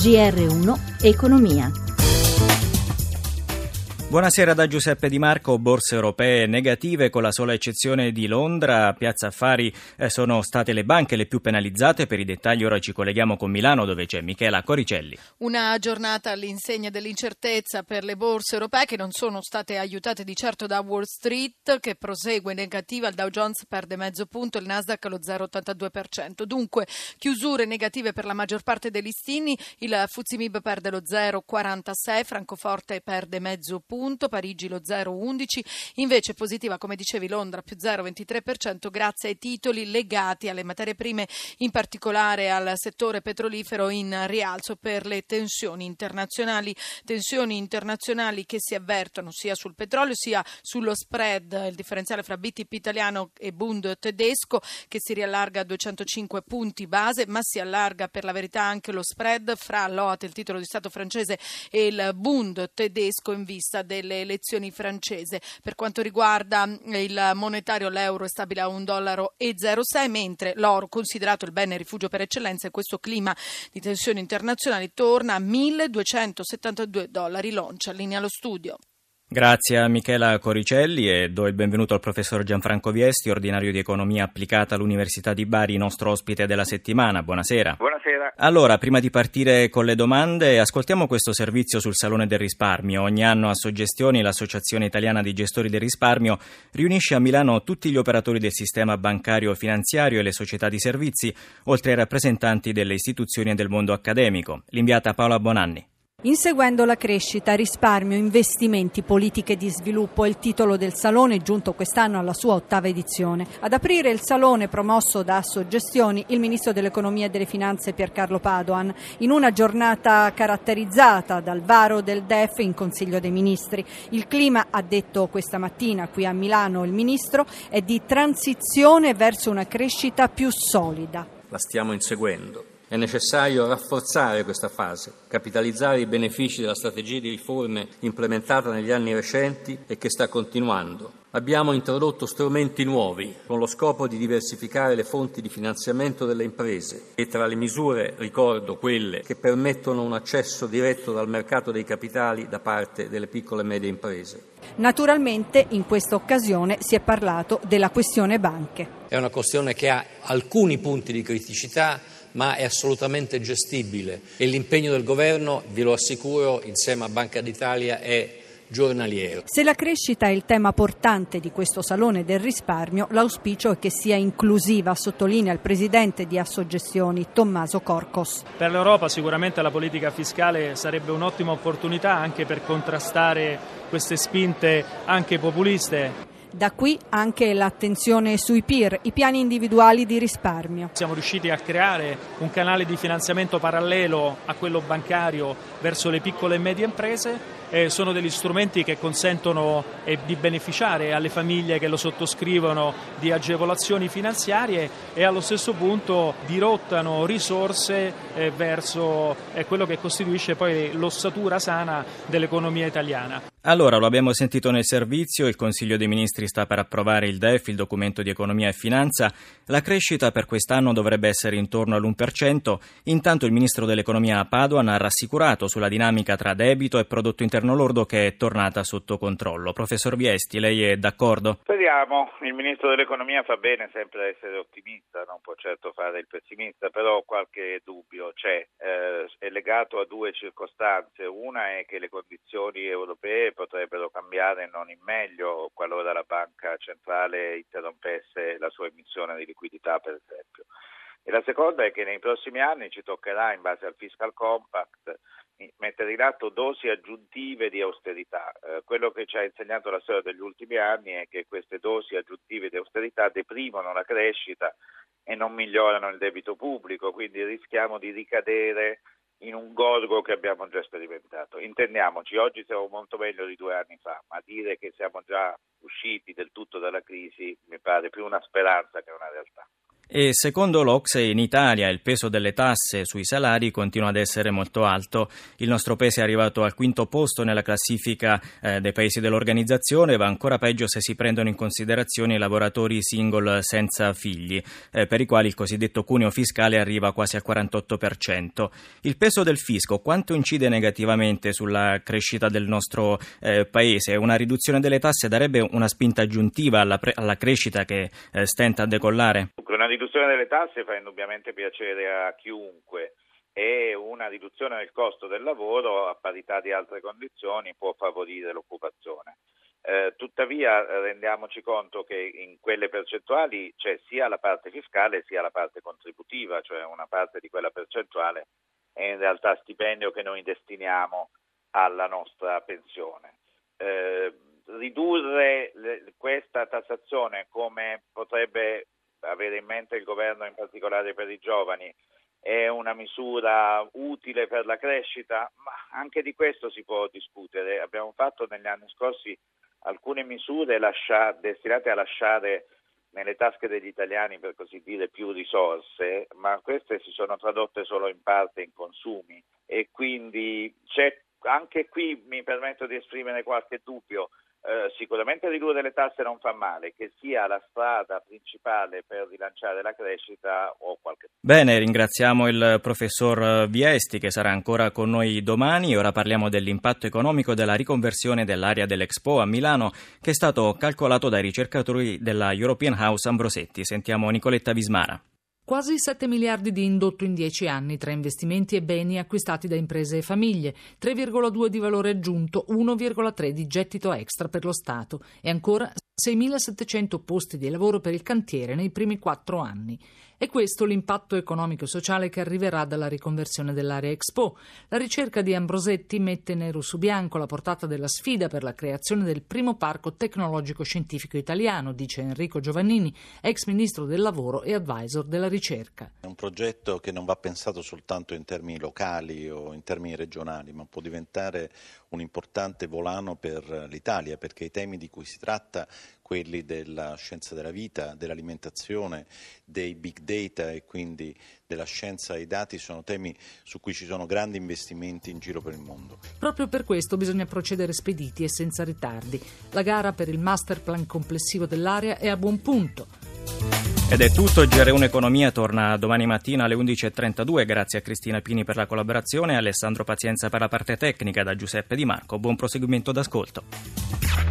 GR1 Economia. Buonasera da Giuseppe Di Marco. Borse europee negative con la sola eccezione di Londra. Piazza Affari eh, sono state le banche le più penalizzate. Per i dettagli ora ci colleghiamo con Milano dove c'è Michela Coricelli. Una giornata all'insegna dell'incertezza per le borse europee che non sono state aiutate di certo da Wall Street che prosegue negativa. Il Dow Jones perde mezzo punto, il Nasdaq lo 0,82%. Dunque chiusure negative per la maggior parte dei listini. Il Fuzimib perde lo 0,46%, Francoforte perde mezzo punto punto, Parigi lo 0,11, invece positiva come dicevi Londra più 0,23% grazie ai titoli legati alle materie prime, in particolare al settore petrolifero in rialzo per le tensioni internazionali, tensioni internazionali che si avvertono sia sul petrolio sia sullo spread, il differenziale fra BTP italiano e Bund tedesco che si riallarga a 205 punti base, ma si allarga per la verità anche lo spread fra l'OAT, il titolo di Stato francese, e il Bund tedesco in vista delle elezioni francese. Per quanto riguarda il monetario, l'euro è stabile a 1,06 dollaro, mentre l'oro, considerato il bene rifugio per eccellenza in questo clima di tensioni internazionali, torna a 1.272 dollari. Loncia, linea allo studio. Grazie a Michela Coricelli e do il benvenuto al professor Gianfranco Viesti, ordinario di economia applicata all'Università di Bari, nostro ospite della settimana. Buonasera. Buonasera. Allora, prima di partire con le domande, ascoltiamo questo servizio sul Salone del Risparmio. Ogni anno a Soggestioni l'Associazione Italiana di Gestori del Risparmio riunisce a Milano tutti gli operatori del sistema bancario finanziario e le società di servizi, oltre ai rappresentanti delle istituzioni e del mondo accademico. L'inviata Paola Bonanni. Inseguendo la crescita, risparmio, investimenti, politiche di sviluppo è il titolo del salone giunto quest'anno alla sua ottava edizione. Ad aprire il salone promosso da Soggestioni il ministro dell'economia e delle finanze Piercarlo Padoan in una giornata caratterizzata dal varo del DEF in Consiglio dei Ministri. Il clima, ha detto questa mattina qui a Milano il ministro, è di transizione verso una crescita più solida. La stiamo inseguendo è necessario rafforzare questa fase, capitalizzare i benefici della strategia di riforme implementata negli anni recenti e che sta continuando. Abbiamo introdotto strumenti nuovi con lo scopo di diversificare le fonti di finanziamento delle imprese e tra le misure ricordo quelle che permettono un accesso diretto dal mercato dei capitali da parte delle piccole e medie imprese. Naturalmente in questa occasione si è parlato della questione banche. È una questione che ha alcuni punti di criticità ma è assolutamente gestibile e l'impegno del governo, ve lo assicuro, insieme a Banca d'Italia è giornaliero. Se la crescita è il tema portante di questo Salone del risparmio, l'auspicio è che sia inclusiva, sottolinea il presidente di Assogestioni Tommaso Corcos. Per l'Europa sicuramente la politica fiscale sarebbe un'ottima opportunità anche per contrastare queste spinte anche populiste da qui anche l'attenzione sui PIR, i piani individuali di risparmio. Siamo riusciti a creare un canale di finanziamento parallelo a quello bancario verso le piccole e medie imprese eh, sono degli strumenti che consentono eh, di beneficiare alle famiglie che lo sottoscrivono di agevolazioni finanziarie e allo stesso punto dirottano risorse eh, verso eh, quello che costituisce poi l'ossatura sana dell'economia italiana. Allora, lo abbiamo sentito nel servizio, il Consiglio dei Ministri sta per approvare il DEF, il documento di economia e finanza. La crescita per quest'anno dovrebbe essere intorno all'1%. Intanto il Ministro dell'Economia Padoan ha rassicurato sulla dinamica tra debito e prodotto interno lordo che è tornata sotto controllo. Professor Viesti, lei è d'accordo? Speriamo, il Ministro dell'Economia fa bene sempre a essere ottimista, non può certo fare il pessimista, però qualche dubbio c'è, eh, è legato a due circostanze. Una è che le condizioni europee potrebbero cambiare non in meglio qualora la Banca Centrale interrompesse la sua emissione di liquidità, per esempio. E la seconda è che nei prossimi anni ci toccherà, in base al fiscal compact, mettere in atto dosi aggiuntive di austerità. Eh, quello che ci ha insegnato la storia degli ultimi anni è che queste dosi aggiuntive di austerità deprimono la crescita e non migliorano il debito pubblico, quindi rischiamo di ricadere in un gorgo che abbiamo già sperimentato. Intendiamoci, oggi siamo molto meglio di due anni fa, ma dire che siamo già usciti del tutto dalla crisi mi pare più una speranza che una realtà. E secondo l'Ocse in Italia il peso delle tasse sui salari continua ad essere molto alto. Il nostro paese è arrivato al quinto posto nella classifica eh, dei paesi dell'organizzazione va ancora peggio se si prendono in considerazione i lavoratori single senza figli, eh, per i quali il cosiddetto cuneo fiscale arriva quasi al 48%. Il peso del fisco quanto incide negativamente sulla crescita del nostro eh, paese? Una riduzione delle tasse darebbe una spinta aggiuntiva alla, pre- alla crescita che eh, stenta a decollare? Riduzione delle tasse fa indubbiamente piacere a chiunque e una riduzione del costo del lavoro a parità di altre condizioni può favorire l'occupazione. Eh, tuttavia rendiamoci conto che in quelle percentuali c'è sia la parte fiscale sia la parte contributiva, cioè una parte di quella percentuale è in realtà stipendio che noi destiniamo alla nostra pensione. Eh, ridurre le, questa tassazione come potrebbe avere in mente il governo in particolare per i giovani è una misura utile per la crescita, ma anche di questo si può discutere. Abbiamo fatto negli anni scorsi alcune misure lascia, destinate a lasciare nelle tasche degli italiani, per così dire, più risorse, ma queste si sono tradotte solo in parte in consumi. E quindi anche qui mi permetto di esprimere qualche dubbio eh, sicuramente ridurre le tasse non fa male, che sia la strada principale per rilanciare la crescita o qualche. Bene, ringraziamo il professor Viesti che sarà ancora con noi domani. Ora parliamo dell'impatto economico della riconversione dell'area dell'Expo a Milano che è stato calcolato dai ricercatori della European House Ambrosetti. Sentiamo Nicoletta Vismara. Quasi 7 miliardi di indotto in 10 anni tra investimenti e beni acquistati da imprese e famiglie, 3,2 di valore aggiunto, 1,3 di gettito extra per lo Stato e ancora 6.700 posti di lavoro per il cantiere nei primi quattro anni. È questo l'impatto economico e sociale che arriverà dalla riconversione dell'area Expo. La ricerca di Ambrosetti mette nero su bianco la portata della sfida per la creazione del primo parco tecnologico scientifico italiano, dice Enrico Giovannini, ex ministro del lavoro e advisor della ricerca. È un progetto che non va pensato soltanto in termini locali o in termini regionali, ma può diventare un importante volano per l'Italia, perché i temi di cui si tratta, quelli della scienza della vita, dell'alimentazione, dei big data e quindi della scienza ai dati, sono temi su cui ci sono grandi investimenti in giro per il mondo. Proprio per questo bisogna procedere spediti e senza ritardi. La gara per il master plan complessivo dell'area è a buon punto. Ed è tutto, il GR1 Economia torna domani mattina alle 11.32, grazie a Cristina Pini per la collaborazione e Alessandro Pazienza per la parte tecnica da Giuseppe Di Marco. Buon proseguimento d'ascolto.